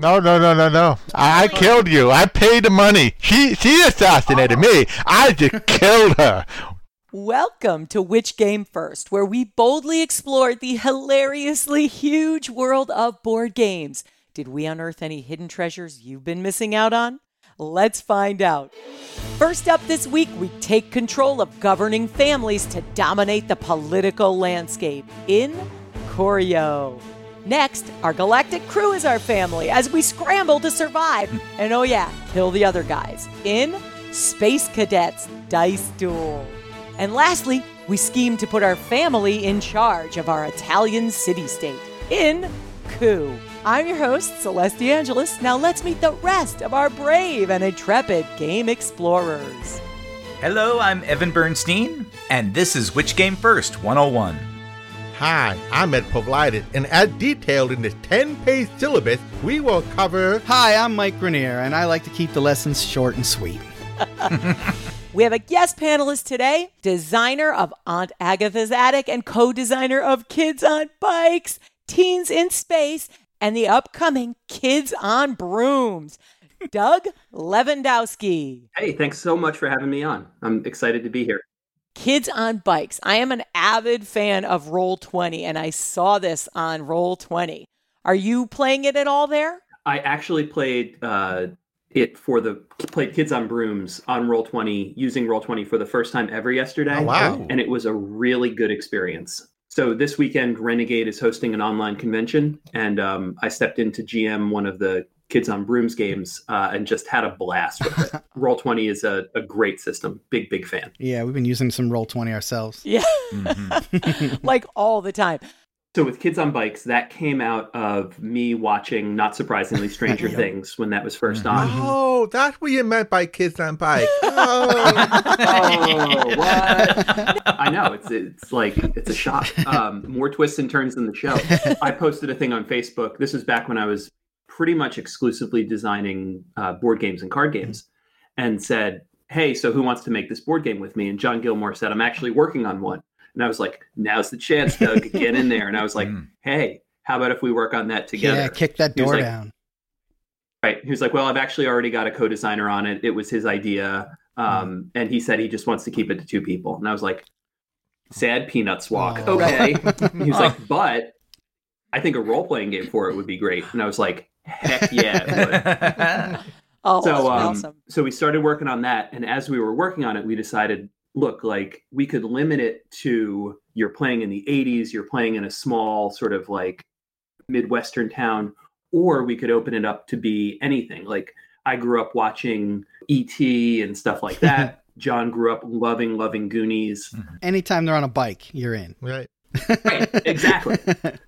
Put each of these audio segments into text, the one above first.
No, no, no, no, no. I, I killed you. I paid the money. She she assassinated me. I just killed her. Welcome to Which Game First, where we boldly explore the hilariously huge world of board games. Did we unearth any hidden treasures you've been missing out on? Let's find out. First up this week, we take control of governing families to dominate the political landscape in Koryo. Next, our galactic crew is our family as we scramble to survive. And oh, yeah, kill the other guys in Space Cadets Dice Duel. And lastly, we scheme to put our family in charge of our Italian city state in Coup. I'm your host, Celeste Angelis. Now let's meet the rest of our brave and intrepid game explorers. Hello, I'm Evan Bernstein, and this is Which Game First 101. Hi, I'm Ed Povlitis, and as detailed in this 10 page syllabus, we will cover. Hi, I'm Mike Grenier, and I like to keep the lessons short and sweet. We have a guest panelist today, designer of Aunt Agatha's Attic and co designer of Kids on Bikes, Teens in Space, and the upcoming Kids on Brooms, Doug Levandowski. Hey, thanks so much for having me on. I'm excited to be here. Kids on Bikes. I am an avid fan of Roll20, and I saw this on Roll20. Are you playing it at all there? I actually played uh, it for the played Kids on Brooms on Roll Twenty using Roll Twenty for the first time ever yesterday. Oh, wow. And it was a really good experience. So this weekend, Renegade is hosting an online convention, and um, I stepped into GM one of the Kids on Brooms games uh, and just had a blast with it. Roll Twenty is a, a great system. Big big fan. Yeah, we've been using some Roll Twenty ourselves. Yeah, Mhm. like all the time. So with Kids on Bikes, that came out of me watching, not surprisingly, Stranger Things when that was 1st on. Oh, that's what you meant by kids on bike. Oh. oh, what? I know it's it's like it's a shock. Um, more twists and turns than the show. I posted a thing on Facebook. This was back when I was pretty much exclusively designing uh, board games and card games, and said, "Hey, so who wants to make this board game with me?" And John Gilmour said, "I'm actually working on one." And I was like, "Now's the chance, Doug. Get in there." And I was like, Mm. "Hey, how about if we work on that together?" Yeah, kick that door like- down. Right. He was like, "Well, I've actually already got a co-designer on it. It was his idea, um, and he said he just wants to keep it to two people." And I was like, "Sad peanuts walk." Oh. Okay. he was like, "But I think a role-playing game for it would be great." And I was like, "Heck yeah!" it would." Oh, so, that's um, awesome. so we started working on that, and as we were working on it, we decided, look, like we could limit it to you're playing in the '80s, you're playing in a small sort of like midwestern town, or we could open it up to be anything. Like I grew up watching E.T. and stuff like that. John grew up loving, loving Goonies. Anytime they're on a bike, you're in. right. Right, exactly.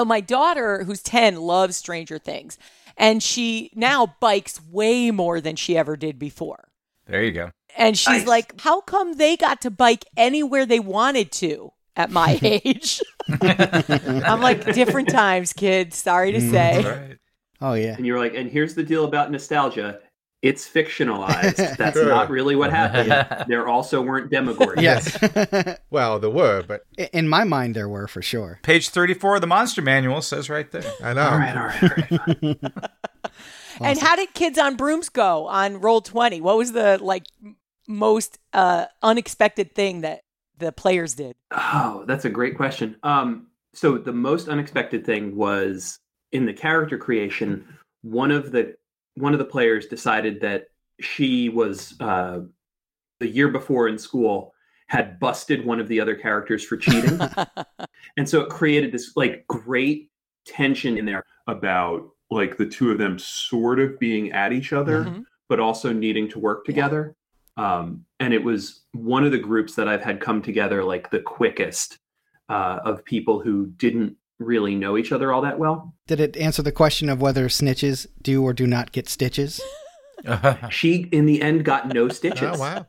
Oh, my daughter, who's 10, loves Stranger Things. And she now bikes way more than she ever did before. there you go. And she's Nice. like, how come they got to bike anywhere they wanted to at my age? I'm like, different times, kids. Sorry to mm, say. Right. Oh yeah. And you were like, and here's the deal about nostalgia. It's fictionalized. That's Sure. not really what happened. There also weren't Demogorgons. Yes. Well, there were, but In my mind, there were for sure. Page 34 of the Monster Manual says right there. I know. All right, all right, all right. And how did Kids on Brooms go on Roll 20? What was the like most uh, unexpected thing that the players did? Oh, that's a great question. Um, so the most unexpected thing was in the character creation. One of the one of the players decided that she was uh, the year before in school had busted one of the other characters for cheating, and so it created this like great tension in there about like the two of them sort of being at each other Mhm. but also needing to work together. Um, and it was one of the groups that I've had come together like the quickest uh, of people who didn't really know each other all that well. Did it answer the question of whether snitches do or do not get stitches? She, in the end, got no stitches. Oh, wow.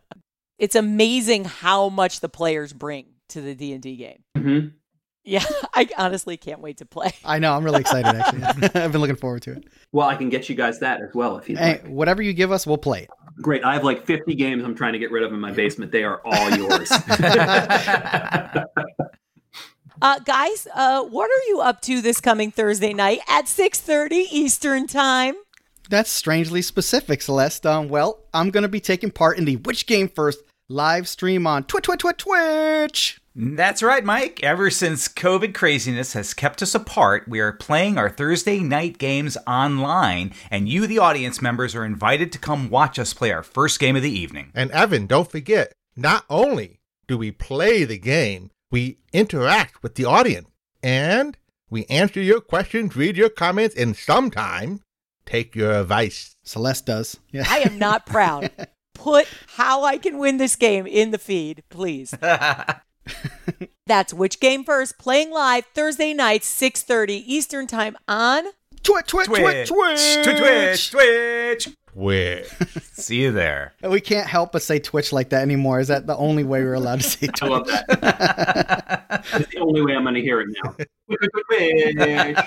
It's amazing how much the players bring to the D&D game. Mhm. Yeah, I honestly can't wait to play. I know. I'm really excited. Actually, I've been looking forward to it. Well, I can get you guys that as well if you Hey, like. whatever you give us, we'll play. Great. I have like 50 games I'm trying to get rid of in my basement. They are all yours. Uh, guys, uh, what are you up to this coming Thursday night at 6.30 Eastern Time? That's strangely specific, Celeste. Um, well, I'm going to be taking part in the Which Game First live stream on Twitch, Twitch, Twitch, Twitch. That's right, Mike. Ever since COVID craziness has kept us apart, we are playing our Thursday night games online, and you, the audience members, are invited to come watch us play our first game of the evening. And Evan, don't forget, not only do we play the game, we interact with the audience. And we answer your questions, read your comments, and sometimes take your advice. Celeste does. Yeah. I am not proud. Put how I can win this game in the feed, please. That's which game first, playing live Thursday nights, 6:30 Eastern Time on Twitch, Twitch, Twitch, Twitch, Twitch, Twitch, Twitch. Where? See you there. We can't help but say Twitch like that anymore. Is that the only way we're allowed to say I love Twitch? that. That's the only way I'm going to hear it now. Twitch.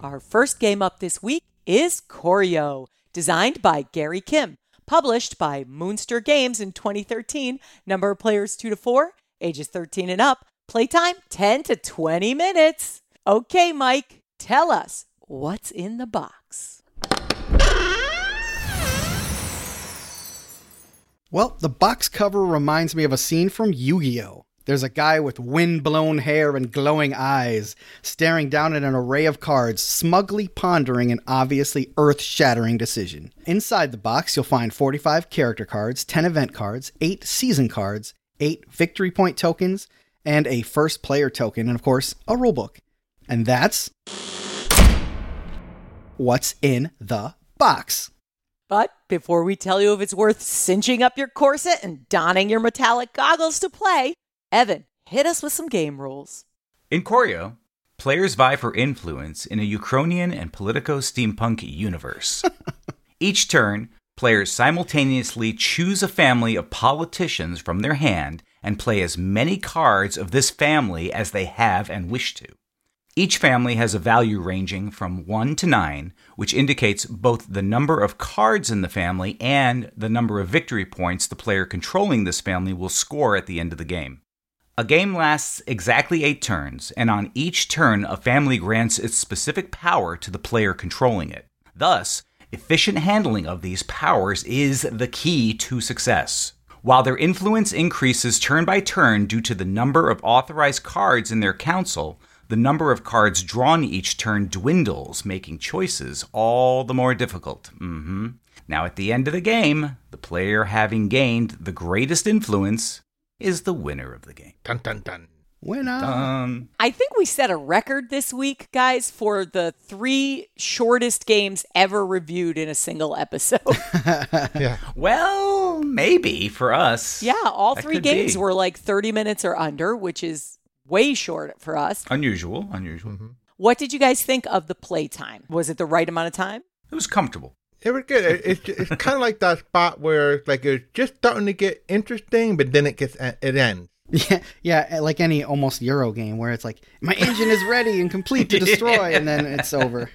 Our first game up this week is Koryo, designed by Gary Kim, published by Moonster Games in 2013. Number of players 2 to 4, ages 13 and up. Playtime 10 to 20 minutes. Okay, Mike, tell us what's in the box. Well, the box cover reminds me of a scene from Yu Gi Oh! There's a guy with wind blown hair and glowing eyes, staring down at an array of cards, smugly pondering an obviously earth shattering decision. Inside the box, you'll find 45 character cards, 10 event cards, 8 season cards, 8 victory point tokens, and a first player token, and of course, a rulebook. And that's what's in the box. But before we tell you if it's worth cinching up your corset and donning your metallic goggles to play, Evan, hit us with some game rules. In Koryo, players vie for influence in a Uchronian and Politico steampunk universe. Each turn, players simultaneously choose a family of politicians from their hand and play as many cards of this family as they have and wish to. Each family has a value ranging from 1 to 9, which indicates both the number of cards in the family and the number of victory points the player controlling this family will score at the end of the game. A game lasts exactly 8 turns, and on each turn, a family grants its specific power to the player controlling it. Thus, efficient handling of these powers is the key to success. While their influence increases turn by turn due to the number of authorized cards in their council, the number of cards drawn each turn dwindles, making choices all the more difficult. hmm Now, at the end of the game, the player having gained the greatest influence is the winner of the game. Dun dun dun. Winner. Um, I think we set a record this week, guys, for the three shortest games ever reviewed in a single episode. Yeah. well, maybe for us. yeah, all That three games be. were like 30 minutes or under, which is way short for us. Unusual, unusual. Mm-hmm. What did you guys think of the playtime? Was it the right amount of time? It was comfortable. It was good. It- It's, it's kind of like that spot where like it's just starting to get interesting, but then it gets uh, it ends. Yeah, yeah, like any almost Euro game where it's like my engine is ready and complete to destroy, and then it's over.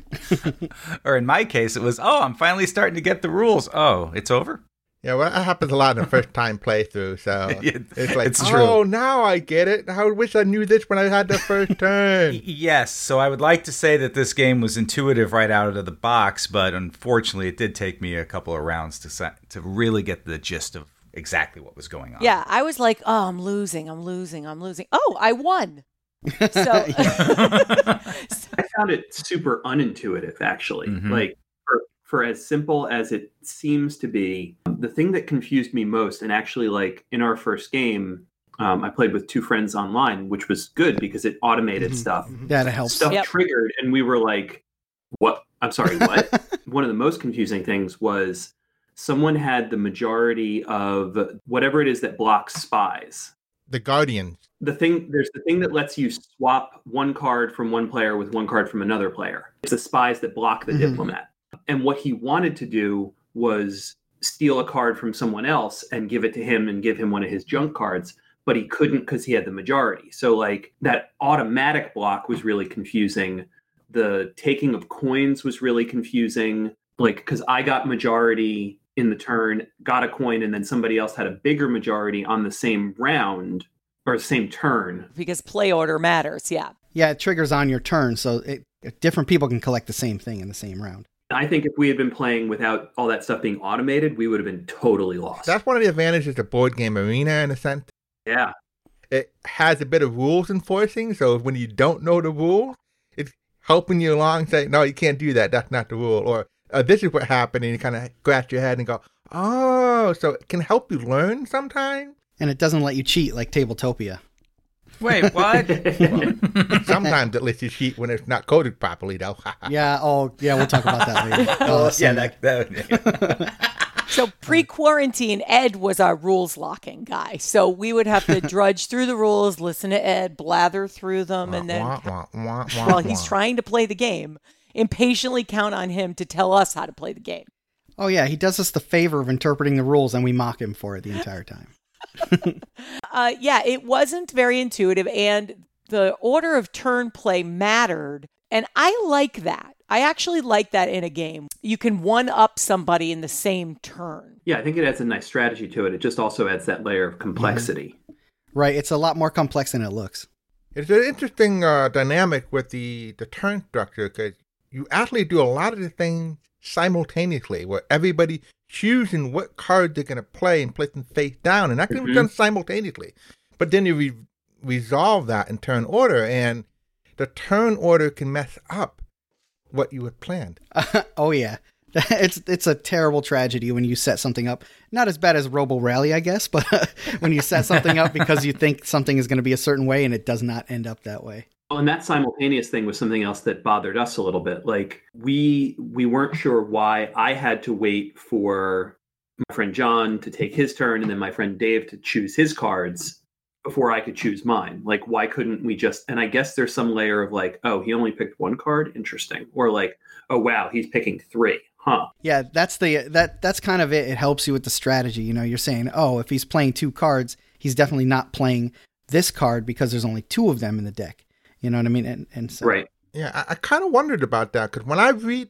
Or in my case, it was, oh, I'm finally starting to get the rules. Oh, it's over? Yeah, well, that happens a lot in the first time playthrough. So Yeah, it's like, it's true. oh, now I get it. I wish I knew this when I had the first turn. Yes, so I would like to say that this game was intuitive right out of the box, but unfortunately, it did take me a couple of rounds to to really get the gist of exactly what was going on. Yeah, I was like, oh, I'm losing, I'm losing, I'm losing. Oh, I won. So, I found it super unintuitive, actually. Mhm. Like for, for as simple as it seems to be, the thing that confused me most, and actually, like in our first game, um, I played with two friends online, which was good because it automated Mhm, stuff. That helps. Stuff Yep. triggered, and we were like, "What? I'm sorry, what?" One of the most confusing things was someone had the majority of whatever it is that blocks spies The Guardian. the thing there's the thing that lets you swap one card from one player with one card from another player. It's the spies that block the Mhm. diplomat. And what he wanted to do was steal a card from someone else and give it to him and give him one of his junk cards, but he couldn't because he had the majority. So like that automatic block was really confusing. The taking of coins was really confusing. Like because I got majority in the turn, got a coin, and then somebody else had a bigger majority on the same round or same turn. because play order matters. Yeah. Yeah, it triggers on your turn, so it, different people can collect the same thing in the same round. I think if we had been playing without all that stuff being automated, we would have been totally lost. That's one of the advantages of Board Game Arena in a sense. yeah. It has a bit of rules enforcing, so when you don't know the rules, it's helping you along, saying, no, you can't do that. That's not the rule. Or uh, this is what happened, and you kind of scratch your head and go, oh, so it can help you learn sometimes. And it doesn't let you cheat like Tabletopia. Wait, what? Sometimes it lets you cheat when it's not coded properly, though. Yeah, oh, yeah, we'll talk about that later. Oh, yeah, so- that, that So pre quarantine, Ed was our rules locking guy. So we would have to drudge through the rules, listen to Ed, blather through them, and then while he's trying to play the game, impatiently count on him to tell us how to play the game. Oh, yeah, he does us the favor of interpreting the rules, and we mock him for it the entire time. Uh, yeah, it wasn't very intuitive, and the order of turn play mattered. And I like that. I actually like that in a game. You can one up somebody in the same turn. Yeah, I think it adds a nice strategy to it. It just also adds that layer of complexity. Right, it's a lot more complex than it looks. It's an interesting uh, dynamic with the, the turn structure because you actually do a lot of the things simultaneously, where everybody choosing what card they're going to play and placing face down, and that can be Mhm. done simultaneously. But then you re- resolve that in turn order, and the turn order can mess up what you had planned. oh yeah. It's it's a terrible tragedy when you set something up. Not as bad as Robo Rally, I guess, but when you set something up because you think something is going to be a certain way and it does not end up that way. Well, and that simultaneous thing was something else that bothered us a little bit. Like we we weren't sure why I had to wait for my friend John to take his turn and then my friend Dave to choose his cards before I could choose mine. Like why couldn't we just and I guess there's some layer of like, oh, he only picked one card, interesting. Or like, oh wow, he's picking 3. Huh. Yeah, that's the that that's kind of it. It helps you with the strategy. You know, you're saying, oh, if he's playing two cards, he's definitely not playing this card because there's only two of them in the deck. You know what I mean? And and so Right. Yeah, I, I kind of wondered about that because when I read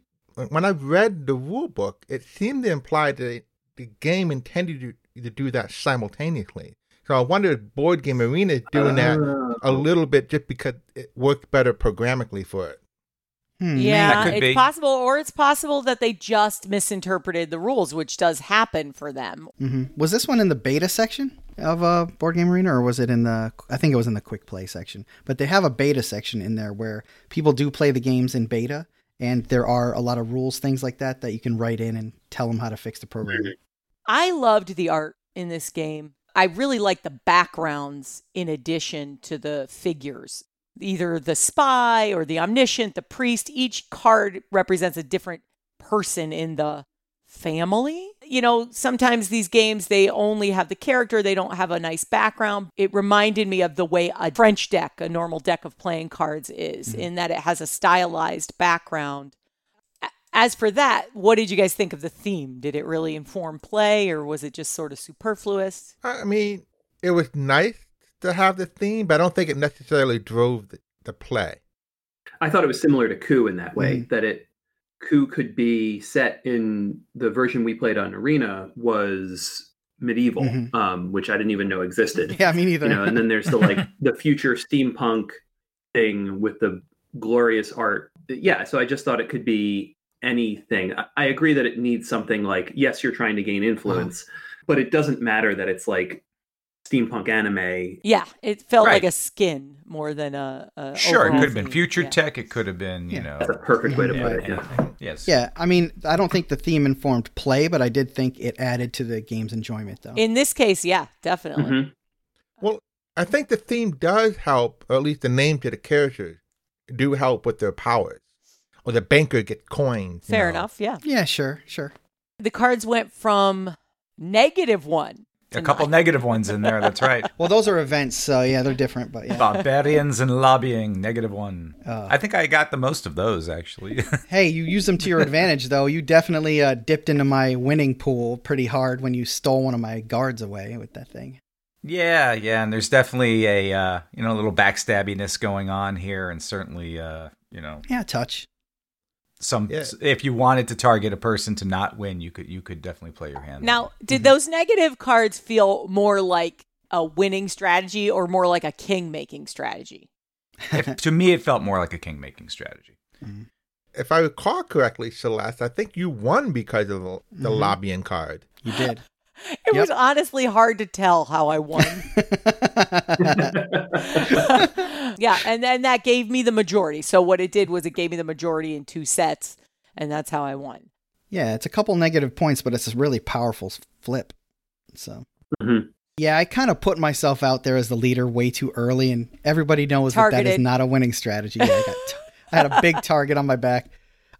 when I read the rule book, it seemed to imply that the game intended you to do that simultaneously. So I wonder if Board Game Arena is doing that a little bit just because it worked better programmically for it. Hmm, Yeah, it's be. possible, or it's possible that they just misinterpreted the rules, which does happen for them. Mm-hmm. Was this one in the beta section of uh, Board Game Arena, or was it in the? I think it was in the quick play section. But they have a beta section in there where people do play the games in beta, and there are a lot of rules, things like that, that you can write in and tell them how to fix the program. I loved the art in this game. I really like the backgrounds in addition to the figures. Either the spy or the omniscient, the priest, each card represents a different person in the family. You know, sometimes these games they only have the character, they don't have a nice background. It reminded me of the way a French deck, a normal deck of playing cards is, in that it has a stylized background. As for that, what did you guys think of the theme? Did it really inform play or was it just sort of superfluous? I mean, it was nice to have the theme, but I don't think it necessarily drove the, the play. I thought it was similar to Coup in that way, Mhm. that it Coup could be set in the version we played on Arena was medieval, Mhm. um, which I didn't even know existed. Yeah, me neither. You know, and then there's the like the future steampunk thing with the glorious art. Yeah, so I just thought it could be anything. I, I agree that it needs something like yes, you're trying to gain influence, but it doesn't matter that it's like steampunk anime. Yeah, it felt Right. like a skin more than a, a Sure, it could have been future Yeah. tech. It could have been, you Yeah. know. That's a perfect way to put yeah, it. Yeah. yeah. Yes. yeah, I mean, I don't think the theme informed play, but I did think it added to the game's enjoyment, though. In this case, yeah, definitely. Mhm. Well, I think the theme does help, or at least the names of the characters do help with their powers. Or the banker gets coins. Fair know. enough, yeah. yeah, sure, sure. The cards went from negative one. A couple negative ones in there. That's right. Well, those are events, so yeah, they're different, but yeah. Barbarians and lobbying, negative one. Uh. I think I got the most of those actually. Hey, you use them to your advantage, though. You definitely uh, dipped into my winning pool pretty hard when you stole one of my guards away with that thing. yeah, yeah, and there's definitely a uh, you know a little backstabbiness going on here, and certainly uh, you know Yeah, touch. Some Yeah. if you wanted to target a person to not win, you could you could definitely play your hand. Now, that did those negative cards feel more like a winning strategy or more like a king making strategy? If- to me, it felt more like a king making strategy. If I recall correctly, Celeste, I think you won because of the, the Mhm. lobbying card. You did. It Yep. was honestly hard to tell how I won. yeah, and then that gave me the majority. So what it did was it gave me the majority in two sets, and that's how I won. yeah, it's a couple negative points, but it's a really powerful flip. So. Mhm. Yeah, I kind of put myself out there as the leader way too early, and everybody knows that that is not a winning strategy. Yeah, I, got t- I had a big target on my back.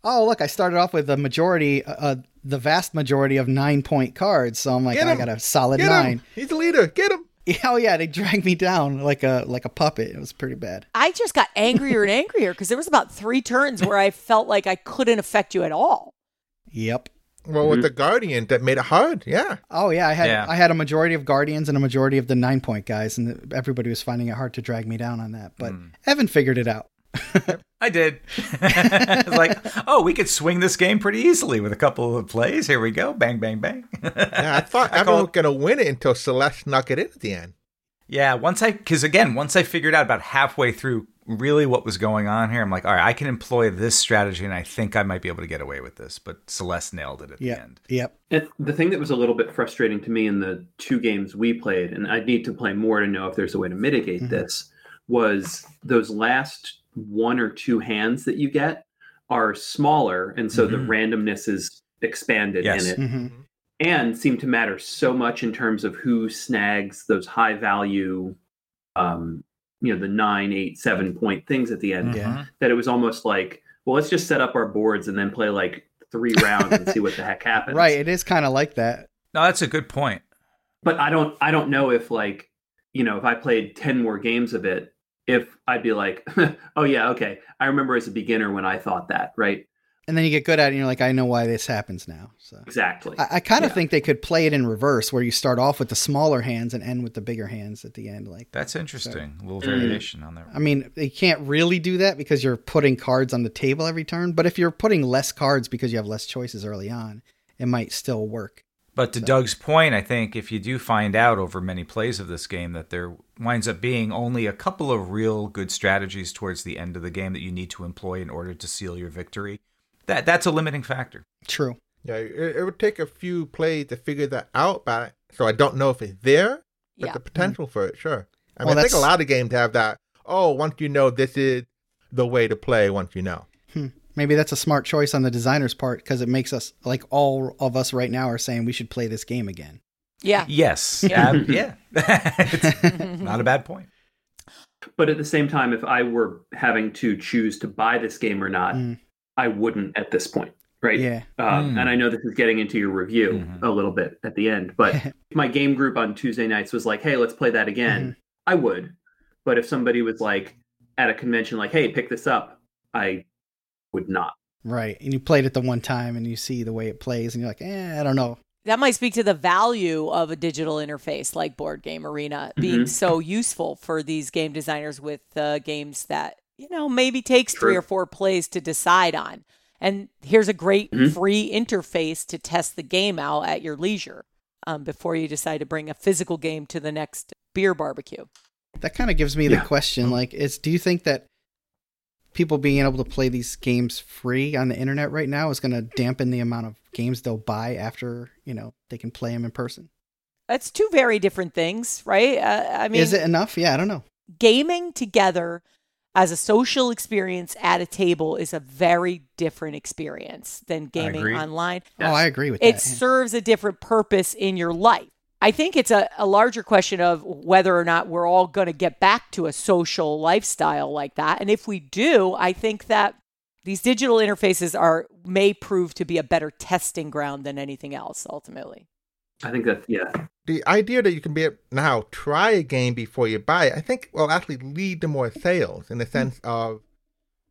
Oh, look, I started off with a majority, uh, uh, the vast majority of nine point cards. So I'm like, I got a solid Get nine. him! He's the leader. Get him! Oh yeah, they dragged me down like a like a puppet. It was pretty bad. I just got angrier and angrier because there was about three turns where I felt like I couldn't affect you at all. Yep. Well, with the Guardian, that made it hard. Yeah. Oh yeah, I had Yeah. I had a majority of guardians and a majority of the nine point guys, and everybody was finding it hard to drag me down on that. But Evan figured it out. I did. it's like, oh, we could swing this game pretty easily with a couple of plays. Here we go. Bang, bang, bang. Yeah, I thought I everyone call- was going to win it until Celeste knocked it in at the end. Yeah, once I, because again, once I figured out about halfway through really what was going on here, I'm like, all right, I can employ this strategy and I think I might be able to get away with this. But Celeste nailed it at the end. Yep. And the thing that was a little bit frustrating to me in the two games we played, and I need to play more to know if there's a way to mitigate Mhm. this, was those last one or two hands that you get are smaller, and so the Mhm. randomness is expanded Yes. in it, hmm and seem to matter so much in terms of who snags those high value, um, you know, the nine, eight, seven point things at the end, Yeah. Mhm. that it was almost like, well, let's just set up our boards and then play like three rounds and see what the heck happens. Right. It is kind of like that. No, that's a good point. but I don't I don't know if like you know if I played 10 more games of it if I'd be like oh yeah okay I remember as a beginner when I thought that right And then you get good at it, and you're like, I know why this happens now. So exactly I, I kind of Yeah. think they could play it in reverse, where you start off with the smaller hands and end with the bigger hands at the end. Like, That's interesting. A little Mm. variation on there. I mean, you can't really do that because you're putting cards on the table every turn. But if you're putting less cards because you have less choices early on, it might still work. But to Doug's point, I think if you do find out over many plays of this game that there winds up being only a couple of real good strategies towards the end of the game that you need to employ in order to seal your victory, that that's a limiting factor. True. Yeah, it, it would take a few plays to figure that out, but so I don't know if it's there, but Yeah. the potential for it, sure. I Well, mean, I think a lot of games have that. Oh, once you know this is the way to play, once you know. Hmm. Maybe that's a smart choice on the designer's part because it makes us like all of us right now are saying we should play this game again. Yeah. Yes. Yeah. ab- yeah. It's not a bad point. but at the same time if I were having to choose to buy this game or not Mm. I wouldn't at this point right Yeah. um, Mm. and I know this is getting into your review Mhm. a little bit at the end but my game group on Tuesday nights was like hey let's play that again I would but if somebody was like at a convention like hey pick this up I would not Right. And you played it the one time and you see the way it plays and you're like, eh, I don't know. That might speak to the value of a digital interface like Board Game Arena being Mhm. so useful for these game designers with uh, games that, you know, maybe takes three or four plays to decide on. And here's a great Mhm. free interface to test the game out at your leisure um, before you decide to bring a physical game to the next beer barbecue. That kind of gives me the question like, is do you think that people being able to play these games free on the internet right now is going to dampen the amount of games they'll buy after, you know, they can play them in person? That's two very different things, right? Uh, I mean, is it enough? Yeah, I don't know. gaming together as a social experience at a table is a very different experience than gaming agree. online. Oh, I agree with It that. It serves a different purpose in your life. I think it's a, a larger question of whether or not we're all going to get back to a social lifestyle like that. And if we do, I think that these digital interfaces are may prove to be a better testing ground than anything else ultimately. I think that yeah The idea that you can be now try a game before you buy it, I think will actually lead to more sales in the sense of,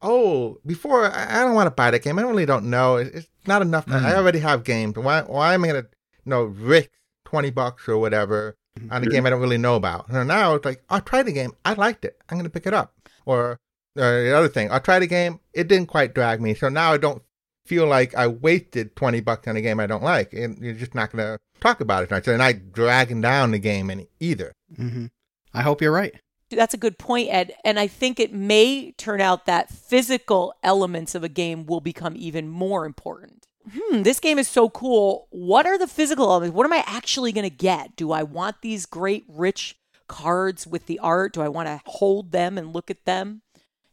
oh, before I I don't want to buy that game. I really don't know. It's it's not enough. I Mm. already have games. Why? Why am I gonna, you know, risk twenty bucks or whatever on a game I don't really know about? And now it's like, I tried the game. I liked it. I'm gonna pick it up. Or uh, the other thing, I tried a game. It didn't quite drag me. So now I don't feel like I wasted 20 bucks on a game I don't like, and you're just not going to talk about it. So, and I dragging down the game any, either. hmm I hope you're right. That's a good point, Ed. And I think it may turn out that physical elements of a game will become even more important. Hmm, this game is so cool. What are the physical elements? What am I actually going to get? Do I want these great, rich cards with the art? Do I want to hold them and look at them?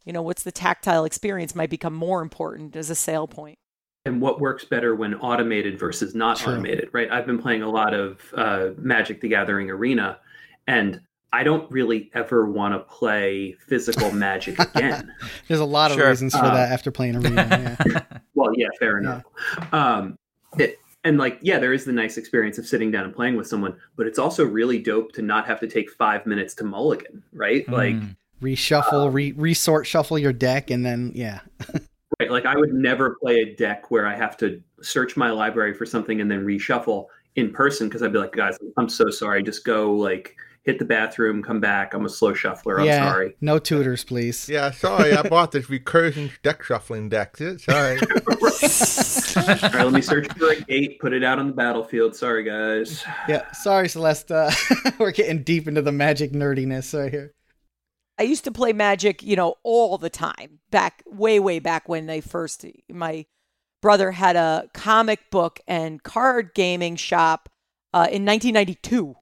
You know, what's the tactile experience might become more important as a sale point. and what works better when automated versus not True. automated, right? I've been playing a lot of uh, Magic the Gathering Arena, and I don't really ever want to play physical Magic again. There's a lot of Sure. reasons for Uh, that after playing Arena. Yeah. well, yeah, fair enough. Um, it, and like, yeah, there is the nice experience of sitting down and playing with someone, but it's also really dope to not have to take five minutes to mulligan, right? Like, Mm. Reshuffle, re resort shuffle your deck, and then yeah, Right. Like I would never play a deck where I have to search my library for something and then reshuffle in person because I'd be like, guys, I'm so sorry. Just go like hit the bathroom, come back. I'm a slow shuffler. I'm yeah. sorry. No tutors, please. Yeah, sorry, I bought this recursion deck shuffling deck. Sorry. All right, let me search for a gate, put it out on the battlefield. Sorry, guys. Yeah, sorry, Celeste. Uh, we're getting deep into the magic nerdiness right here. I used to play Magic, you know, all the time. Back way, way back when they first, my brother had a comic book and card gaming shop uh, in 1992,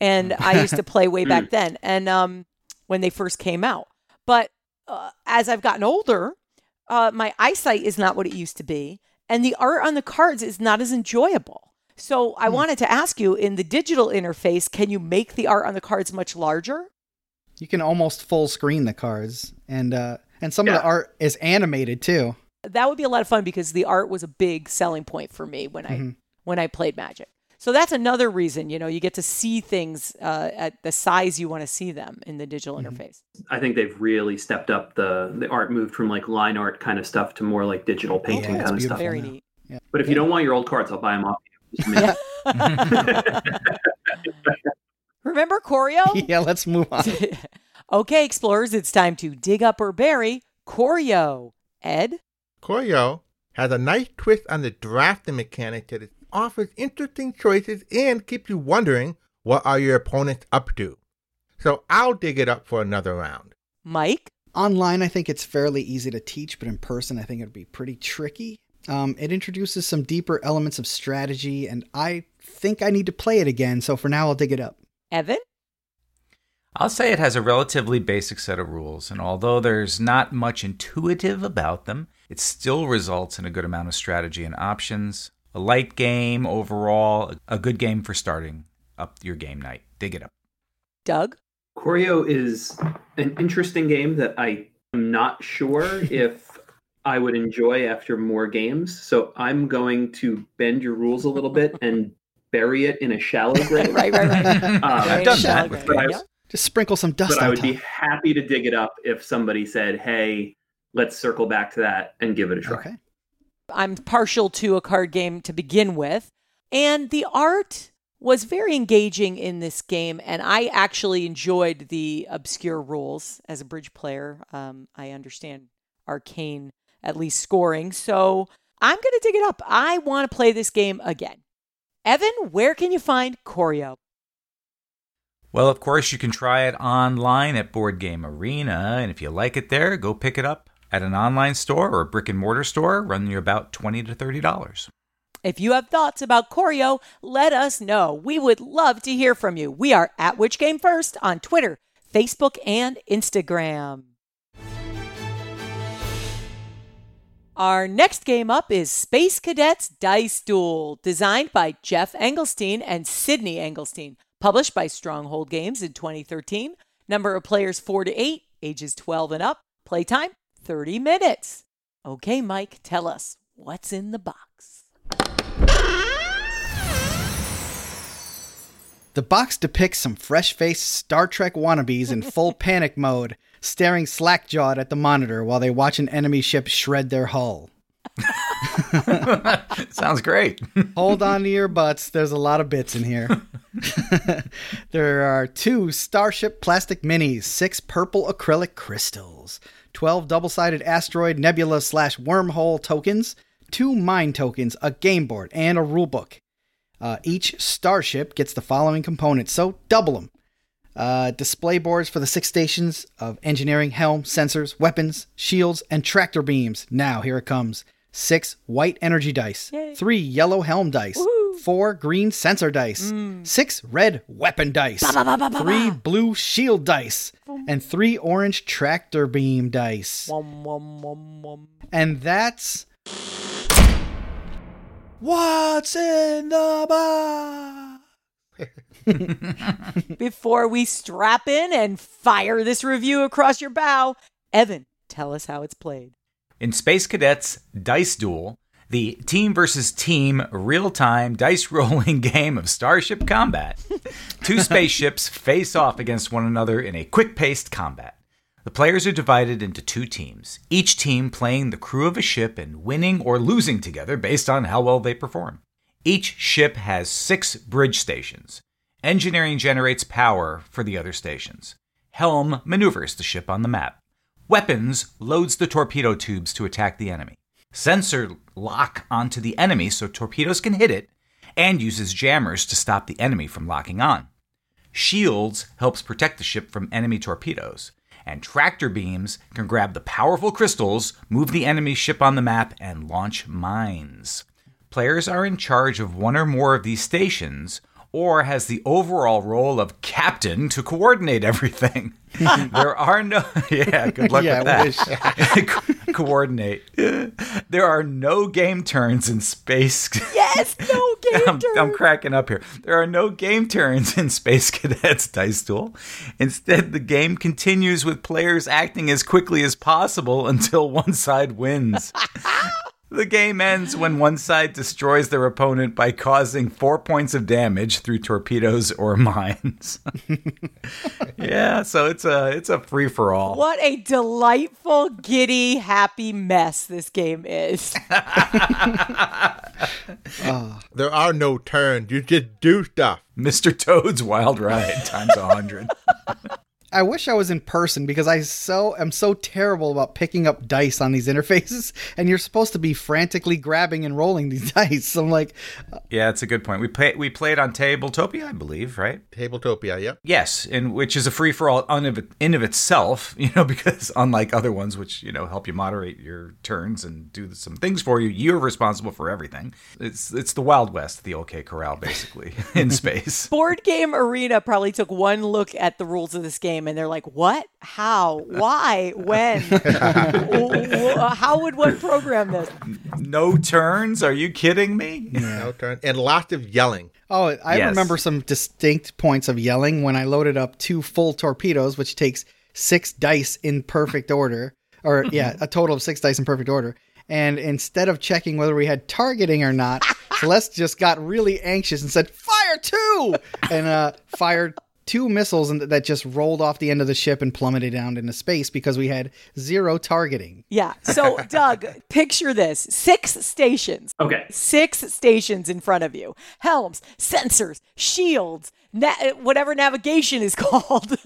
and I used to play way back then. And um, when they first came out, but uh, as I've gotten older, uh, my eyesight is not what it used to be, and the art on the cards is not as enjoyable. So I wanted to ask you, in the digital interface, can you make the art on the cards much larger? You can almost full screen the cards, and uh, and some of the art is animated too. that would be a lot of fun because the art was a big selling point for me when I Mhm. when I played Magic. So that's another reason, you know, you get to see things uh, at the size you want to see them in the digital Mhm. interface. I think they've really stepped up the the art moved from like line art kind of stuff to more like digital painting it's kind of stuff. Very now. neat. But if you don't want your old cards, I'll buy them off you. Just a minute. Remember Koryo? yeah, let's move on. okay, explorers, it's time to dig up or bury Koryo. Ed? Koryo has a nice twist on the drafting mechanic that it offers interesting choices and keeps you wondering what are your opponents up to. So I'll dig it up for another round. Mike? Online, I think it's fairly easy to teach, but in person, I think it'd be pretty tricky. Um, it introduces some deeper elements of strategy, and I think I need to play it again. So for now, I'll dig it up. Evan? I'll say it has a relatively basic set of rules, and although there's not much intuitive about them, it still results in a good amount of strategy and options. A light game overall, a good game for starting up your game night. Dig it up. Doug? Koryo is an interesting game that I am not sure if I would enjoy after more games. So I'm going to bend your rules a little bit and bury it in a shallow grave. right, right, right. Um, I've done Shallow that grave, before. I- yeah. Just sprinkle some dust but I would top. be happy to dig it up if somebody said, "Hey, let's circle back to that and give it a try." Okay. I'm partial to a card game to begin with. And the art was very engaging in this game. And I actually enjoyed the obscure rules as a bridge player. Um, I understand arcane, at least scoring. So I'm going to dig it up. I want to play this game again. Evan, where can you find Koryo? Well, of course, you can try it online at Board Game Arena, and if you like it there, go pick it up at an online store or a brick and mortar store, run you about 20 to thirty dollars. If you have thoughts about Koryo, let us know. We would love to hear from you. We are at Which Game First on Twitter, Facebook, and Instagram. Our next game up is Space Cadets Dice Duel, designed by Geoff Engelstein and Sydney Engelstein, published by Stronghold Games in 2013. Number of players 4 to 8, ages 12 and up. Playtime 30 minutes. Okay, Mike, tell us what's in the box. The box depicts some fresh faced Star Trek wannabes in full panic mode, staring slack jawed at the monitor while they watch an enemy ship shred their hull. Sounds great. Hold on to your butts, there's a lot of bits in here. there are two Starship plastic minis, six purple acrylic crystals, 12 double sided asteroid nebula slash wormhole tokens, two mine tokens, a game board, and a rulebook. Uh, each starship gets the following components, so double them. Uh, display boards for the six stations of engineering, helm, sensors, weapons, shields, and tractor beams. Now, here it comes. Six white energy dice, Yay. three yellow helm dice, Woohoo. four green sensor dice, mm. six red weapon dice, ba, ba, ba, ba, three blue shield dice, and three orange tractor beam dice. And that's. What's in the box? Before we strap in and fire this review across your bow, Evan, tell us how it's played. In Space Cadets Dice Duel, the team versus team real time dice rolling game of Starship Combat, two spaceships face off against one another in a quick paced combat. The players are divided into two teams, each team playing the crew of a ship and winning or losing together based on how well they perform. Each ship has six bridge stations. Engineering generates power for the other stations. Helm maneuvers the ship on the map. Weapons loads the torpedo tubes to attack the enemy. Sensor lock onto the enemy so torpedoes can hit it, and uses jammers to stop the enemy from locking on. Shields helps protect the ship from enemy torpedoes, and tractor beams can grab the powerful crystals, move the enemy ship on the map, and launch mines. Players are in charge of one or more of these stations, or has the overall role of captain to coordinate everything. there are no yeah, good luck Yeah, with that. Co- coordinate. there are no game turns in space. Yes, no game I'm, turn. I'm cracking up here. There are no game turns in Space Cadets Dice Duel. Instead, the game continues with players acting as quickly as possible until one side wins. The game ends when one side destroys their opponent by causing four points of damage through torpedoes or mines. yeah, so it's a it's a free for all. What a delightful, giddy, happy mess this game is. Ah, there are no turns. You just do stuff. Mr. Toad's Wild Ride times a hundred. I wish I was in person because I so am so terrible about picking up dice on these interfaces, and you're supposed to be frantically grabbing and rolling these dice. I'm like, yeah, it's a good point. We play we played on Tabletopia, I believe, right? Tabletopia, yep. Yes, and which is a free for all in of, in of itself, you know, because unlike other ones, which you know help you moderate your turns and do some things for you, you're responsible for everything. It's it's the Wild West, the OK Corral, basically in space. Board Game Arena probably took one look at the rules of this game and they're like, what? How? Why? When? W- w- How would one program this? No turns? Are you kidding me? No turn. And lots of yelling. oh, I Yes. remember some distinct points of yelling when I loaded up two full torpedoes, which takes six dice in perfect order, or yeah, a total of six dice in perfect order. And instead of checking whether we had targeting or not, Celeste just got really anxious and said, "Fire two!" and uh, fired two missiles and that just rolled off the end of the ship and plummeted down into space because we had zero targeting. Yeah. So, Doug, picture this six stations. Okay. Six stations in front of you helms, sensors, shields, na- whatever navigation is called,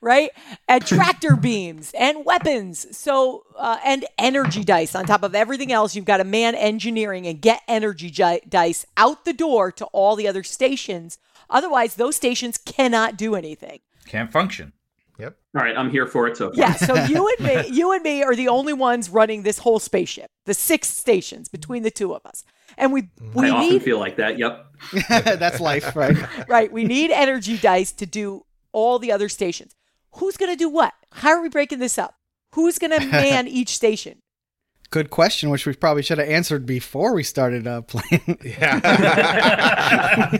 right? And tractor beams and weapons. So, uh, and energy dice on top of everything else. You've got to man engineering and get energy gi- dice out the door to all the other stations. Otherwise, those stations cannot do anything. Can't function. Yep. All right, I'm here for it so far. Yeah, so you and me, you and me are the only ones running this whole spaceship. The six stations between the two of us, and we we I often need feel like that. Yep. That's life, right? right. We need energy dice to do all the other stations. Who's gonna do what? How are we breaking this up? Who's gonna man each station? Good question, which we probably should have answered before we started uh, playing. Yeah.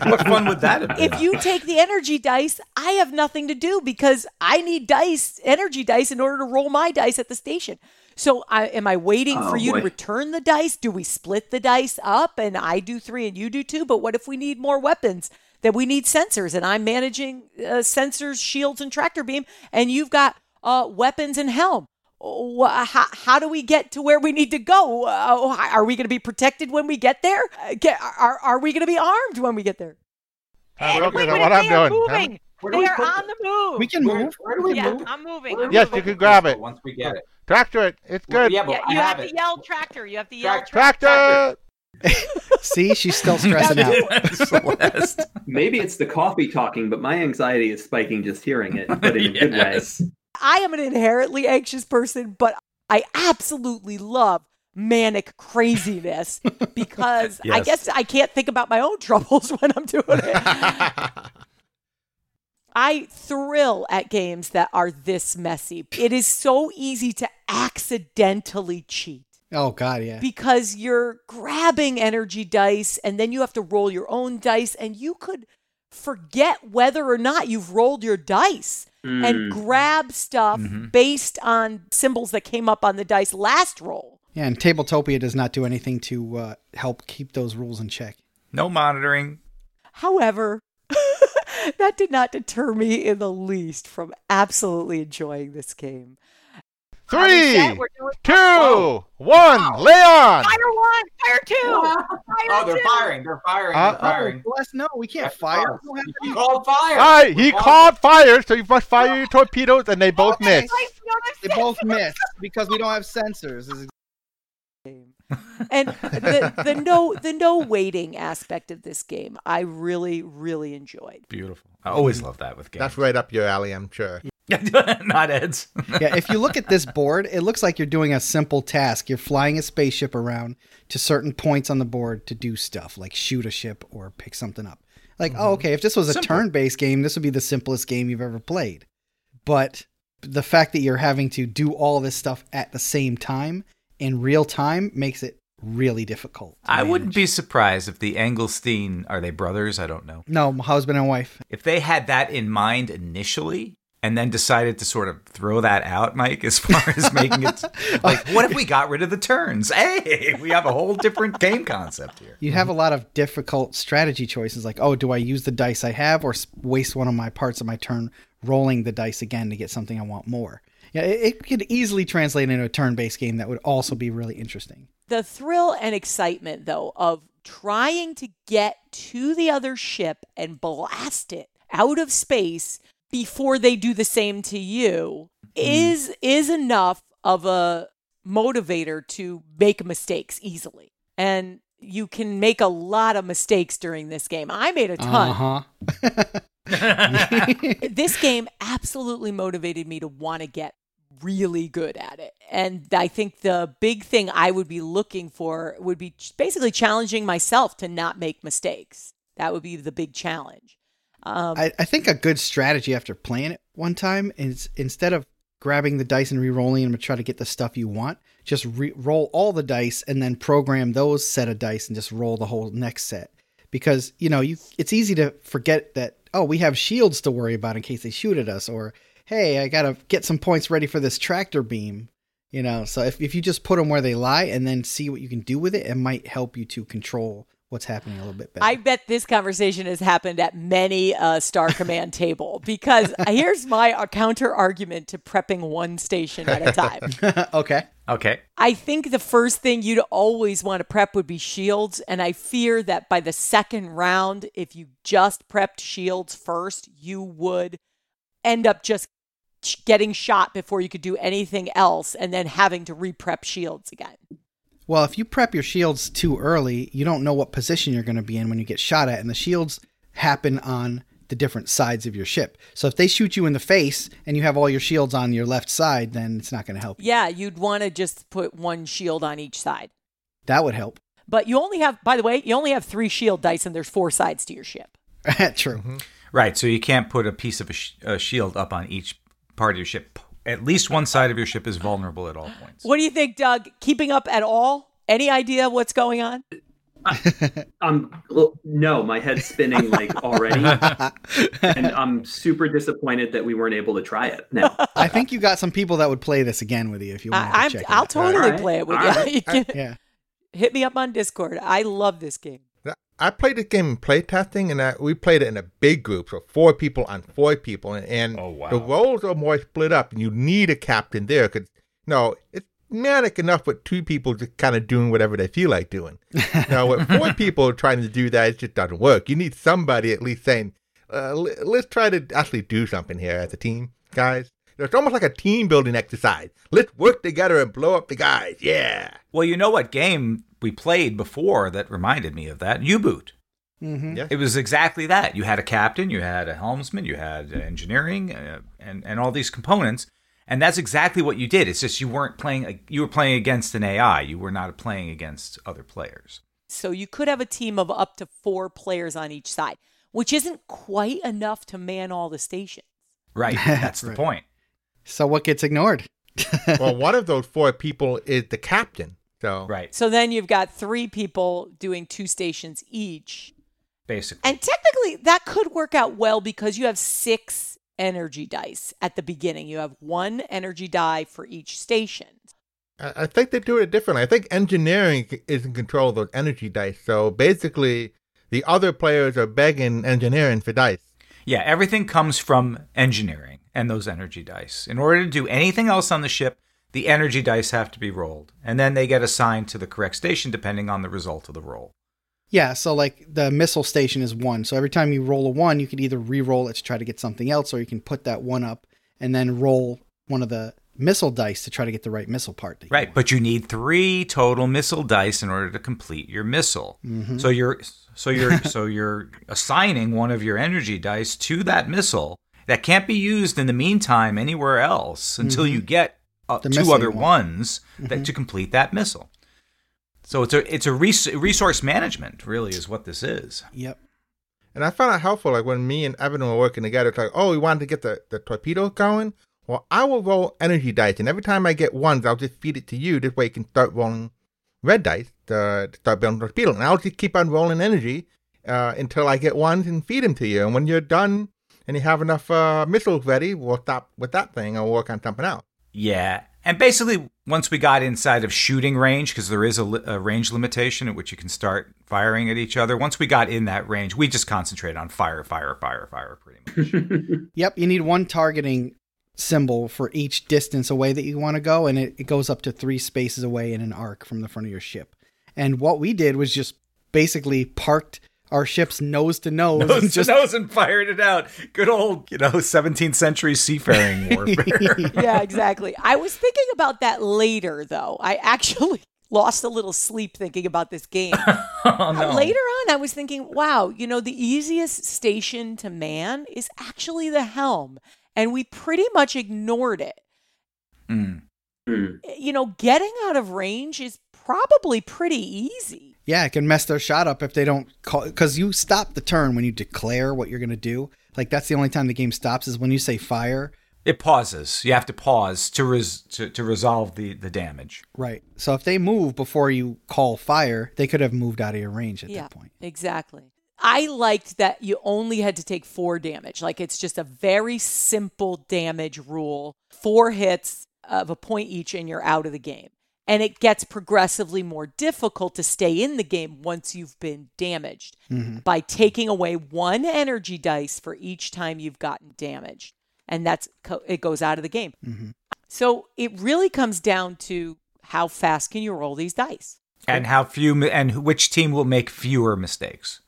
what fun would that have been? If you take the energy dice, I have nothing to do because I need dice, energy dice, in order to roll my dice at the station. So, I, am I waiting Oh, for you boy. to return the dice? Do we split the dice up and I do three and you do two? But what if we need more weapons? That we need sensors, and I'm managing uh, sensors, shields, and tractor beam, and you've got uh, weapons and helm. Wha- How, how do we get to where we need to go? Uh, are we going to be protected when we get there? Uh, get- Are, are we going to be armed when we get there? Look Wait, at what I'm doing. moving. Where They we are on the move. We can move. Where do we yeah, move? I'm moving. I'm Yes, moving. you can grab it. Once we get it. Tractor it. It's good. Yeah, but Yeah, I you have have to yell tractor. You have to yell Track- tractor. Tractor. See, she's still stressing out. Maybe it's the coffee talking, but my anxiety is spiking just hearing it, but in a good way. I am an inherently anxious person, but I absolutely love manic craziness because I guess I can't think about my own troubles when I'm doing it. I thrill at games that are this messy. It is so easy to accidentally cheat Oh God, yeah. because you're grabbing energy dice and then you have to roll your own dice and you could forget whether or not you've rolled your dice and Mm. grab stuff Mhm. based on symbols that came up on the dice last roll. Yeah, and Tabletopia does not do anything to uh, help keep those rules in check. No monitoring. However, that did not deter me in the least from absolutely enjoying this game. Are we Three, set? We're doing- two, Whoa. one. Lay on. Fire one, fire two, fire Oh, they're two. firing. They're firing. Uh, They're firing. Bless, no, we can't That's fire. false. We don't have You to- called fire. All right, he We're called fire, so you must fire your torpedoes, and they both Okay. missed. They both miss because we don't have sensors. This is- game. and the the no the no waiting aspect of this game, I really really enjoyed. Beautiful. I always love that with games. That's right up your alley, I'm sure. Not Ed's. yeah, if you look at this board, it looks like you're doing a simple task. You're flying a spaceship around to certain points on the board to do stuff like shoot a ship or pick something up. Like, oh, mm-hmm. okay, if this was a Simple. turn based game, this would be the simplest game you've ever played. But the fact that you're having to do all this stuff at the same time in real time makes it really difficult. I wouldn't be surprised if the Engelstein are they brothers? I don't know. No, husband and wife. If they had that in mind initially and then decided to sort of throw that out, Mike, as far as making it like what if we got rid of the turns? Hey, we have a whole different game concept here. You have a lot of difficult strategy choices like, oh, do I use the dice I have or waste one of my parts of my turn rolling the dice again to get something I want more? Yeah, it, it could easily translate into a turn based game that would also be really interesting. The thrill and excitement though of trying to get to the other ship and blast it out of space before they do the same to you is is enough of a motivator to make mistakes easily. And you can make a lot of mistakes during this game. I made a ton. Uh huh. this game absolutely motivated me to want to get really good at it. And I think the big thing I would be looking for would be basically challenging myself to not make mistakes. That would be the big challenge. Um, I, I think a good strategy after playing it one time is instead of grabbing the dice and re-rolling them to try to get the stuff you want, just re- roll all the dice and then program those set of dice and just roll the whole next set. Because you know you, it's easy to forget that oh we have shields to worry about in case they shoot at us, or hey I gotta get some points ready for this tractor beam. You know, so if if you just put them where they lie and then see what you can do with it, it might help you to control what's happening a little bit better. I bet this conversation has happened at many a Star Command table because here's my uh, counter argument to prepping one station at a time. okay. Okay. I think the first thing you'd always want to prep would be shields. And I fear that by the second round, if you just prepped shields first, you would end up just getting shot before you could do anything else and then having to re-prep shields again. Well, if you prep your shields too early, you don't know what position you're going to be in when you get shot at, and the shields happen on the different sides of your ship. So if they shoot you in the face and you have all your shields on your left side, then it's not going to help. Yeah, you'd want to just put one shield on each side. That would help. But you only have, by the way, you only have three shield dice and there's four sides to your ship. True. Mm-hmm. Right. So you can't put a piece of a, sh- a shield up on each part of your ship. At least one side of your ship is vulnerable at all points. What do you think, Doug? Keeping up at all? Any idea what's going on? Um, well, no, my head's spinning like already, and I'm super disappointed that we weren't able to try it. Now, I think you got some people that would play this again with you if you want to check. I'll it. totally Alright, play it with alright. you. You can Yeah. hit me up on Discord. I love this game. I played the game in playtesting, and I, we played it in a big group, so four people on four people, and, and Oh, wow. the roles are more split up, and you need a captain there because no, it's manic enough with two people just kind of doing whatever they feel like doing. now, with four people trying to do that, it just doesn't work. You need somebody at least saying, uh, "Let's try to actually do something here as a team, guys." It's almost like a team building exercise. Let's work together and blow up the guys. Yeah. Well, you know what game we played before that reminded me of that? U-boot. Mm-hmm. Yeah. It was exactly that. You had a captain, you had a helmsman, you had engineering, uh, and and all these components, and that's exactly what you did. It's just you weren't playing. You were playing against an AI. You were not playing against other players. So you could have a team of up to four players on each side, which isn't quite enough to man all the stations. Right. That's the Right. point. So what gets ignored? well, one of those four people is the captain. So Right. So then you've got three people doing two stations each. Basically. And technically, that could work out well because you have six energy dice at the beginning. You have one energy die for each station. I, I think they do it differently. I think engineering is in control of those energy dice. So basically, the other players are begging engineering for dice. Yeah, everything comes from engineering and those energy dice. In order to do anything else on the ship, the energy dice have to be rolled, and then they get assigned to the correct station depending on the result of the roll. Yeah, so like the missile station is one. So every time you roll a one, you can either re-roll it to try to get something else, or you can put that one up and then roll one of the missile dice to try to get the right missile part. That you Right, want. but you need three total missile dice in order to complete your missile. Mhm. So you're so you're so you're assigning one of your energy dice to that missile that can't be used in the meantime anywhere else until you get uh, two other one. ones that to complete that missile. So it's a it's a res- resource management really is what this is. Yep. And I found it helpful, like when me and Evan were working together, it's like, oh, we wanted to get the, the torpedoes going. Well, I will roll energy dice, and every time I get ones, I'll just feed it to you. This way you can start rolling red dice to, to start building torpedoes. And I'll just keep on rolling energy uh, until I get ones and feed them to you. And when you're done and you have enough uh, missiles ready, we'll stop with that thing and work on something else. Yeah. And basically, once we got inside of shooting range, because there is a, li- a range limitation at which you can start firing at each other, once we got in that range, we just concentrated on fire, fire, fire, fire, pretty much. Yep. You need one targeting symbol for each distance away that you want to go, and it, it goes up to three spaces away in an arc from the front of your ship. And what we did was just basically parked our ships nose to nose, nose just to nose and fired it out. Good old, you know, 17th century seafaring warfare. yeah, exactly. I was thinking about that later, though. I actually lost a little sleep thinking about this game. oh, no. Later on, I was thinking, wow, you know, the easiest station to man is actually the helm. And we pretty much ignored it. Mm. You know, getting out of range is probably pretty easy. Yeah, it can mess their shot up if they don't call because you stop the turn when you declare what you're going to do. Like that's the only time the game stops is when you say fire. It pauses. You have to pause to res- to, to resolve the, the damage. Right. So if they move before you call fire, they could have moved out of your range at yeah, that point. exactly. I liked that you only had to take four damage. Like it's just a very simple damage rule. Four hits of a point each, and you're out of the game. And it gets progressively more difficult to stay in the game once you've been damaged Mhm. by taking away one energy dice for each time you've gotten damaged. And that's it goes out of the game. Mhm. So it really comes down to how fast can you roll these dice? And how few and which team will make fewer mistakes.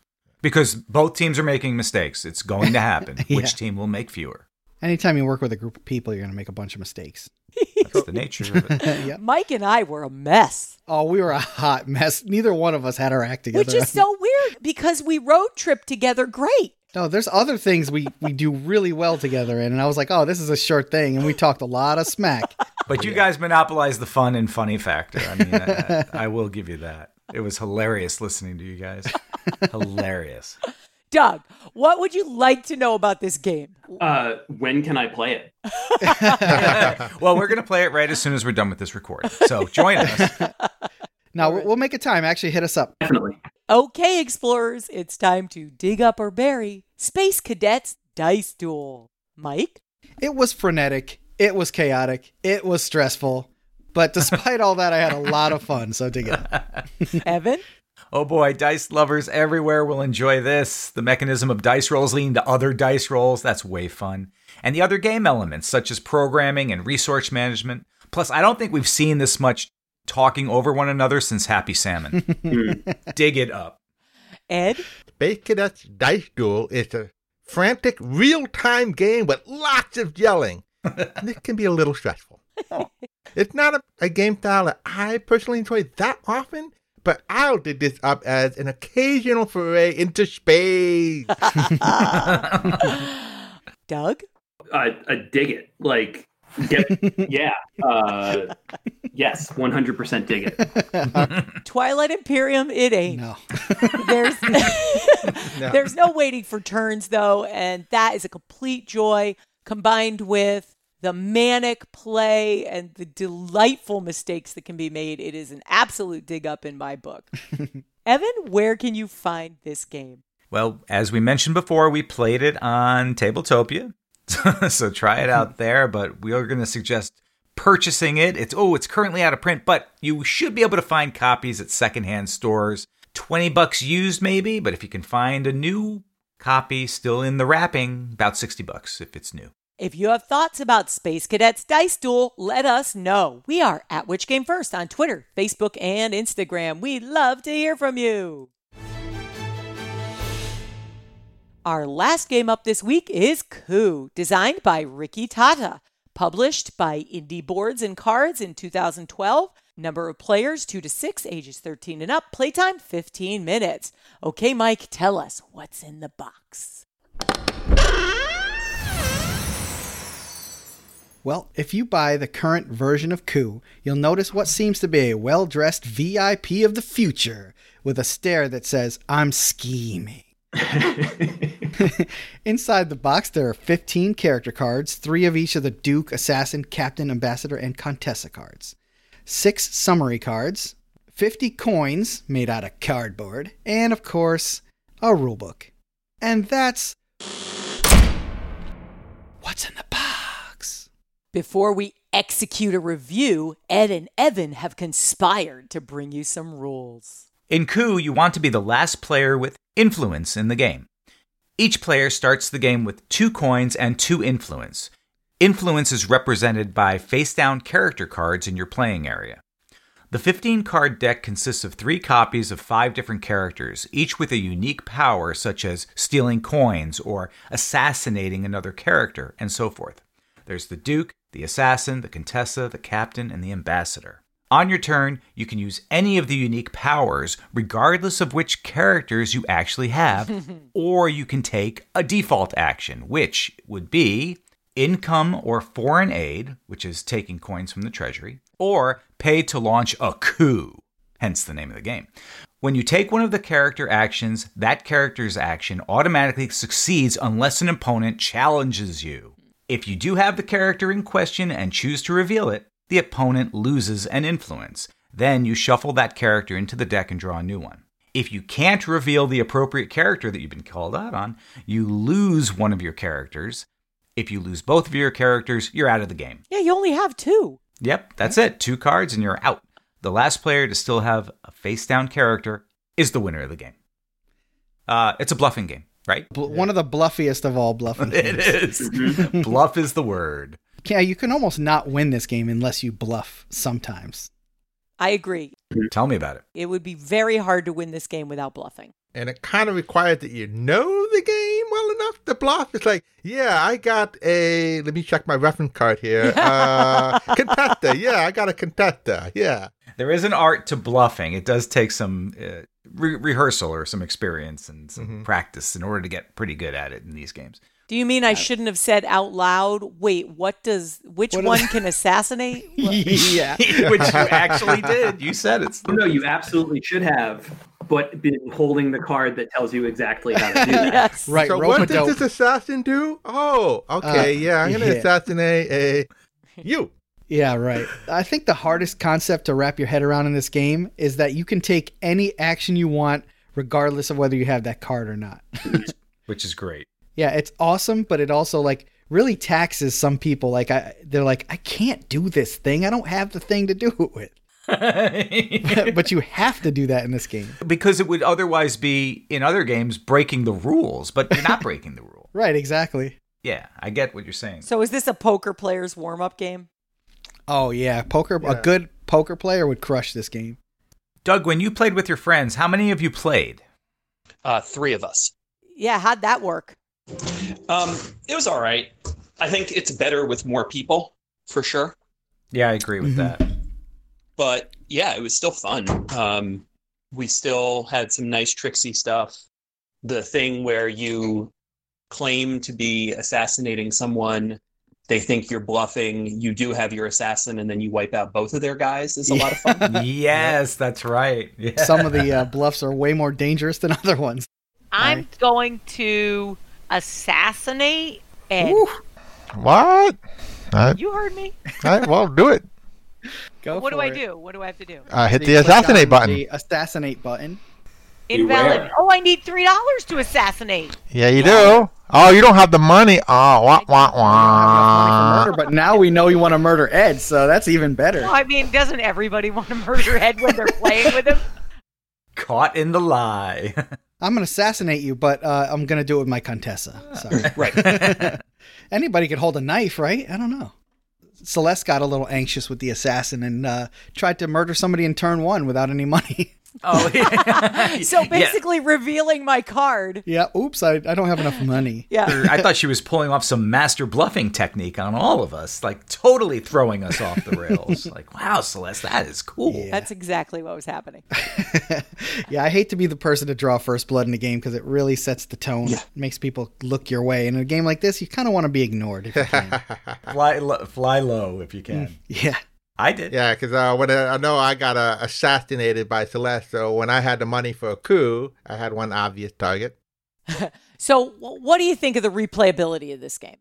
Because both teams are making mistakes. It's going to happen. Yeah. Which team will make fewer? Anytime you work with a group of people, you're going to make a bunch of mistakes. That's the nature of it. yep. Mike and I were a mess. Oh, we were a hot mess. Neither one of us had our act together. Which is so weird because we road trip together great. no, there's other things we we do really well together in, and I was like, oh, this is a short thing, and we talked a lot of smack. But you guys monopolized the fun and funny factor. I mean, I, I will give you that. It was hilarious listening to you guys. hilarious. Doug, what would you like to know about this game? Uh, when can I play it? Well, we're going to play it right as soon as we're done with this recording. So join us. Now we'll, we'll make a time. Actually, hit us up. Definitely. Okay, explorers, it's time to dig up or bury Space Cadets Dice Duel. Mike? It was frenetic. It was chaotic. It was stressful. But despite all that, I had a lot of fun. So dig it up. Evan? Oh boy, dice lovers everywhere will enjoy this. The mechanism of dice rolls leading to other dice rolls, that's way fun. And the other game elements, such as programming and resource management. Plus, I don't think we've seen this much talking over one another since Happy Salmon. Dig it up. Ed? Space Cadets Dice Duel is a frantic, real time game with lots of yelling. and it can be a little stressful. It's not a, a game style that I personally enjoy that often, but I'll dig this up as an occasional foray into space. Doug? I, I dig it. Like, get, yeah, uh, yes, one hundred percent dig it. Twilight Imperium, it ain't. No. There's there's no waiting for turns though, and that is a complete joy combined with the manic play and the delightful mistakes that can be made. It is an absolute dig up in my book. Evan, where can you find this game? Well, as we mentioned before, we played it on Tabletopia. so try it out there, but we are going to suggest purchasing it. It's oh, it's currently out of print, but you should be able to find copies at secondhand stores. 20 bucks used maybe, but if you can find a new copy still in the wrapping, about 60 bucks if it's new. If you have thoughts about Space Cadets Dice Duel, let us know. We are at Which Game First on Twitter, Facebook, and Instagram. We'd love to hear from you. Our last game up this week is Coup, designed by Rikki Tahta, published by Indie Boards and Cards in 2012. Number of players 2 to 6, ages 13 and up, playtime 15 minutes. Okay, Mike, tell us what's in the box. Well, if you buy the current version of Coup, you'll notice what seems to be a well dressed VIP of the future with a stare that says, I'm scheming. Inside the box, there are 15 character cards, three of each of the Duke, Assassin, Captain, Ambassador, and Contessa cards, six summary cards, 50 coins made out of cardboard, and of course, a rulebook. And that's what's in the box. Before we execute a review, Ed and Evan have conspired to bring you some rules. In Coup, you want to be the last player with influence in the game. Each player starts the game with two coins and two influence. Influence is represented by face down character cards in your playing area. The 15 card deck consists of three copies of five different characters, each with a unique power such as stealing coins or assassinating another character, and so forth. There's the Duke, the Assassin, the Contessa, the Captain, and the Ambassador. On your turn, you can use any of the unique powers, regardless of which characters you actually have, or you can take a default action, which would be income or foreign aid, which is taking coins from the treasury, or pay to launch a coup, hence the name of the game. When you take one of the character actions, that character's action automatically succeeds unless an opponent challenges you. If you do have the character in question and choose to reveal it, the opponent loses an influence. Then you shuffle that character into the deck and draw a new one. If you can't reveal the appropriate character that you've been called out on, you lose one of your characters. If you lose both of your characters, you're out of the game. Yeah, you only have two. Yep, that's it. Two cards and you're out. The last player to still have a face down character is the winner of the game. Uh, it's a bluffing game, right? Bl- One of the bluffiest of all bluffing It games. is. Bluff is the word. Yeah, you can almost not win this game unless you bluff sometimes. I agree. Tell me about it. It would be very hard to win this game without bluffing. and it kind of requires that you know the game well enough to bluff. It's like, yeah, I got a. Let me check my reference card here. Uh, contesta. Yeah, I got a contesta. Yeah. There is an art to bluffing. It does take some uh, re- rehearsal or some experience and some practice in order to get pretty good at it in these games. Do you mean I shouldn't have said out loud? Wait, what does which What one is- can assassinate? yeah. Which you actually did. You said it's. No, you absolutely should have, but been holding the card that tells you exactly how to do that. yes. Right, so what does this assassin do? Oh, okay. Uh, yeah, I'm gonna yeah. assassinate a you. Yeah, right. I think the hardest concept to wrap your head around in this game is that you can take any action you want, regardless of whether you have that card or not. Which is great. yeah, it's awesome, but it also like really taxes some people. Like, I, they're like, I can't do this thing. I don't have the thing to do it with. but you have to do that in this game. because it would otherwise be in other games breaking the rules, but you're not breaking the rule. Right, exactly. Yeah, I get what you're saying. So is this a poker player's warm up game? Oh yeah, poker. Yeah. A good poker player would crush this game. Doug, when you played with your friends, how many of you played? Uh, three of us. Yeah, how'd that work? Um, it was all right. I think it's better with more people for sure. Yeah, I agree with Mhm. that. But yeah, it was still fun. Um, we still had some nice tricksy stuff. The thing where you claim to be assassinating someone, they think you're bluffing, you do have your assassin, and then you wipe out both of their guys is a lot of fun. yes, that's right. Yeah. Some of the uh, bluffs are way more dangerous than other ones. I'm Right. going to assassinate Ed. Woo, What? I, You heard me. I, well, do it. go what do for I do? What do I have to do? Uh, hit So the assassinate button. The assassinate button. Invalid. Beware. Oh, I need three dollars to assassinate. Yeah, you do. Oh, you don't have the money. Oh, wah, wah, You don't have enough money for wah. murder, but now we know you want to murder Ed, so that's even better. Well, I mean, doesn't everybody want to murder Ed when they're playing with him? Caught in the lie. I'm gonna assassinate you, but uh, I'm gonna do it with my Contessa. Sorry. right. Anybody could hold a knife, right? I don't know. Celeste got a little anxious with the assassin and uh, tried to murder somebody in turn one without any money. Oh, yeah. So Yeah. basically, revealing my card. yeah, oops, I, I don't have enough money. Yeah. Er, I thought she was pulling off some master bluffing technique on all of us, like totally throwing us off the rails. like, wow, Celeste, that is cool. Yeah. That's exactly what was happening. yeah, I hate to be the person to draw first blood in a game because it really sets the tone. Yeah. makes people look your way. And in a game like this, you kind of want to be ignored if you can. Fly, lo- fly low if you can. yeah. I did. Yeah, because uh, when uh, I know I got uh, assassinated by Celeste, so when I had the money for a coup, I had one obvious target. So, wh- what do you think of the replayability of this game?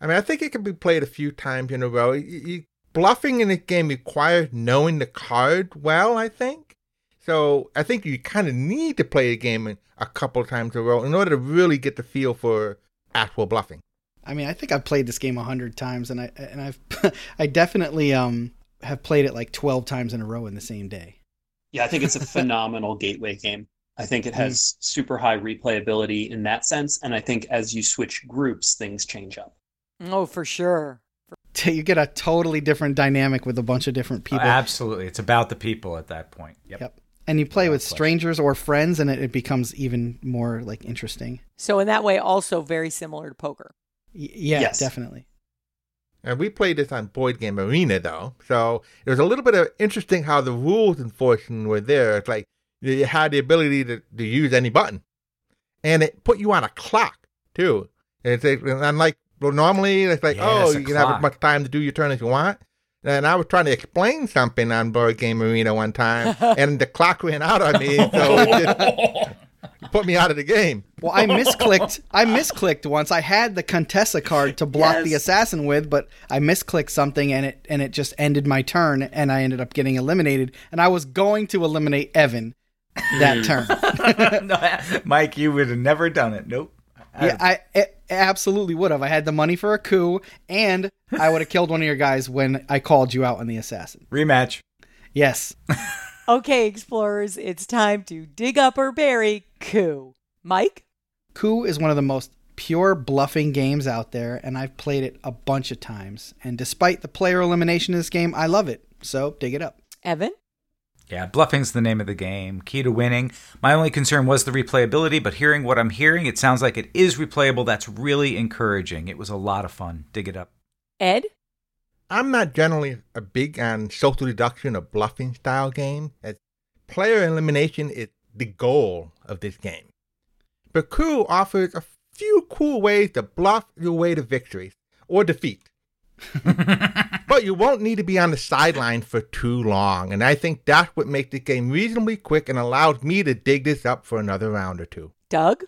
I mean, I think it can be played a few times in a row. You, you, bluffing in this game requires knowing the card well, I think. So I think you kind of need to play the game a couple times in a row in order to really get the feel for actual bluffing. I mean, I think I've played this game a hundred times, and I and I've I definitely um have played it like twelve times in a row in the same day. Yeah, I think it's a phenomenal gateway game. I think it hmm. has super high replayability in that sense. And I think as you switch groups, things change up. Oh, for sure. You get a totally different dynamic with a bunch of different oh, people. Absolutely. It's about the people at that point. Yep. Yep. And you play with strangers or friends, and it, it becomes even more like interesting. So, in that way, also very similar to poker. Y- yeah, Yes. definitely. And we played this on Board Game Arena, though. So it was a little bit of interesting how the rules enforcement were there. It's like you had the ability to, to use any button. And it put you on a clock, too. And it's like, unlike, well, normally it's like, Yes, oh, a you can have as much time to do your turn as you want. And I was trying to explain something on Board Game Arena one time, and the clock ran out on me, so it just put me out of the game. Well, I misclicked. I misclicked once. I had the Contessa card to block the assassin with, but I misclicked something, and it and it just ended my turn, and I ended up getting eliminated. And I was going to eliminate Evan that hmm. turn. no, Mike, you would have never done it. Nope. Yeah, I, I absolutely would have. I had the money for a coup, and I would have killed one of your guys when I called you out on the assassin. Rematch. Yes. Okay, explorers, it's time to dig up or bury coup. Mike? Coup is one of the most pure bluffing games out there, and I've played it a bunch of times. And despite the player elimination in this game, I love it. So dig it up. Evan? Yeah, bluffing's the name of the game. Key to winning. My only concern was the replayability, but hearing what I'm hearing, it sounds like it is replayable. That's really encouraging. It was a lot of fun. Dig it up. Ed? I'm not generally a big on social deduction or bluffing style game, as player elimination is the goal of this game. But Coup offers a few cool ways to bluff your way to victory or defeat. but you won't need to be on the sideline for too long, and I think that's what makes the game reasonably quick and allows me to dig this up for another round or two. Doug?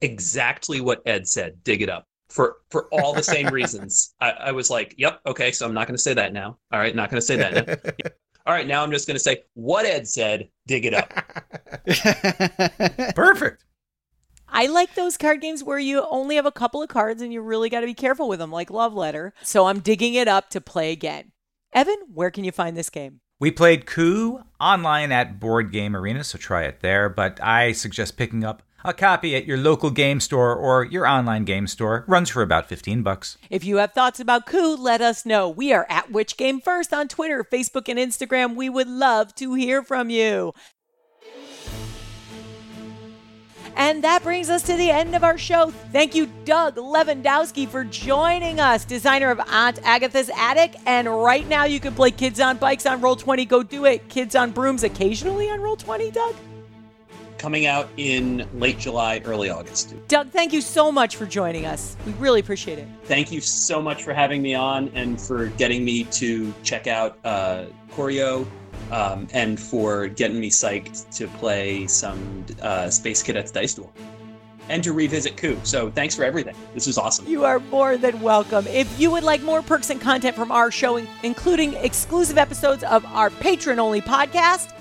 Exactly what Ed said. Dig it up for for all the same reasons. I, I was like, "Yep, okay." So I'm not going to say that now. All right, not going to say that now. All right, now I'm just going to say what Ed said. Dig it up. Perfect. I like those card games where you only have a couple of cards and you really got to be careful with them, like Love Letter. So I'm digging it up to play again. Evan, where can you find this game? We played Coup online at Board Game Arena, so try it there. But I suggest picking up a copy at your local game store or your online game store. Runs for about 15 bucks. If you have thoughts about Coup, let us know. We are at Which Game First on Twitter, Facebook, and Instagram. We would love to hear from you. And that brings us to the end of our show. Thank you, Doug Levandowski, for joining us, designer of Aunt Agatha's Attic. And right now, you can play Kids on Bikes on Roll20. Go do it. Kids on Brooms occasionally on Roll20, Doug? Coming out in late July, early August. Doug, thank you so much for joining us. We really appreciate it. Thank you so much for having me on and for getting me to check out uh, Koryo um, and for getting me psyched to play some uh, Space Cadets Dice Duel and to revisit Coup. So thanks for everything. This is awesome. You are more than welcome. If you would like more perks and content from our show, including exclusive episodes of our patron only podcast,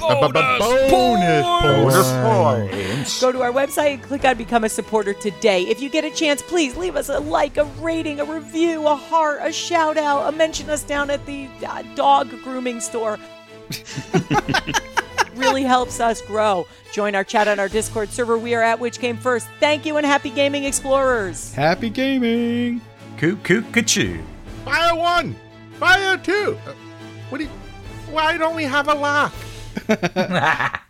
Bonus points. go to our website and click on Become a Supporter today. If you get a chance, please leave us a like, a rating, a review, a heart, a shout out, a mention us down at the uh, dog grooming store. really helps us grow. Join our chat on our Discord server. We are at Which Game First. Thank you and happy gaming, explorers. Happy gaming. Coo coo cachoo. Fire one. Fire two. Uh, what do you, why don't we have a lock?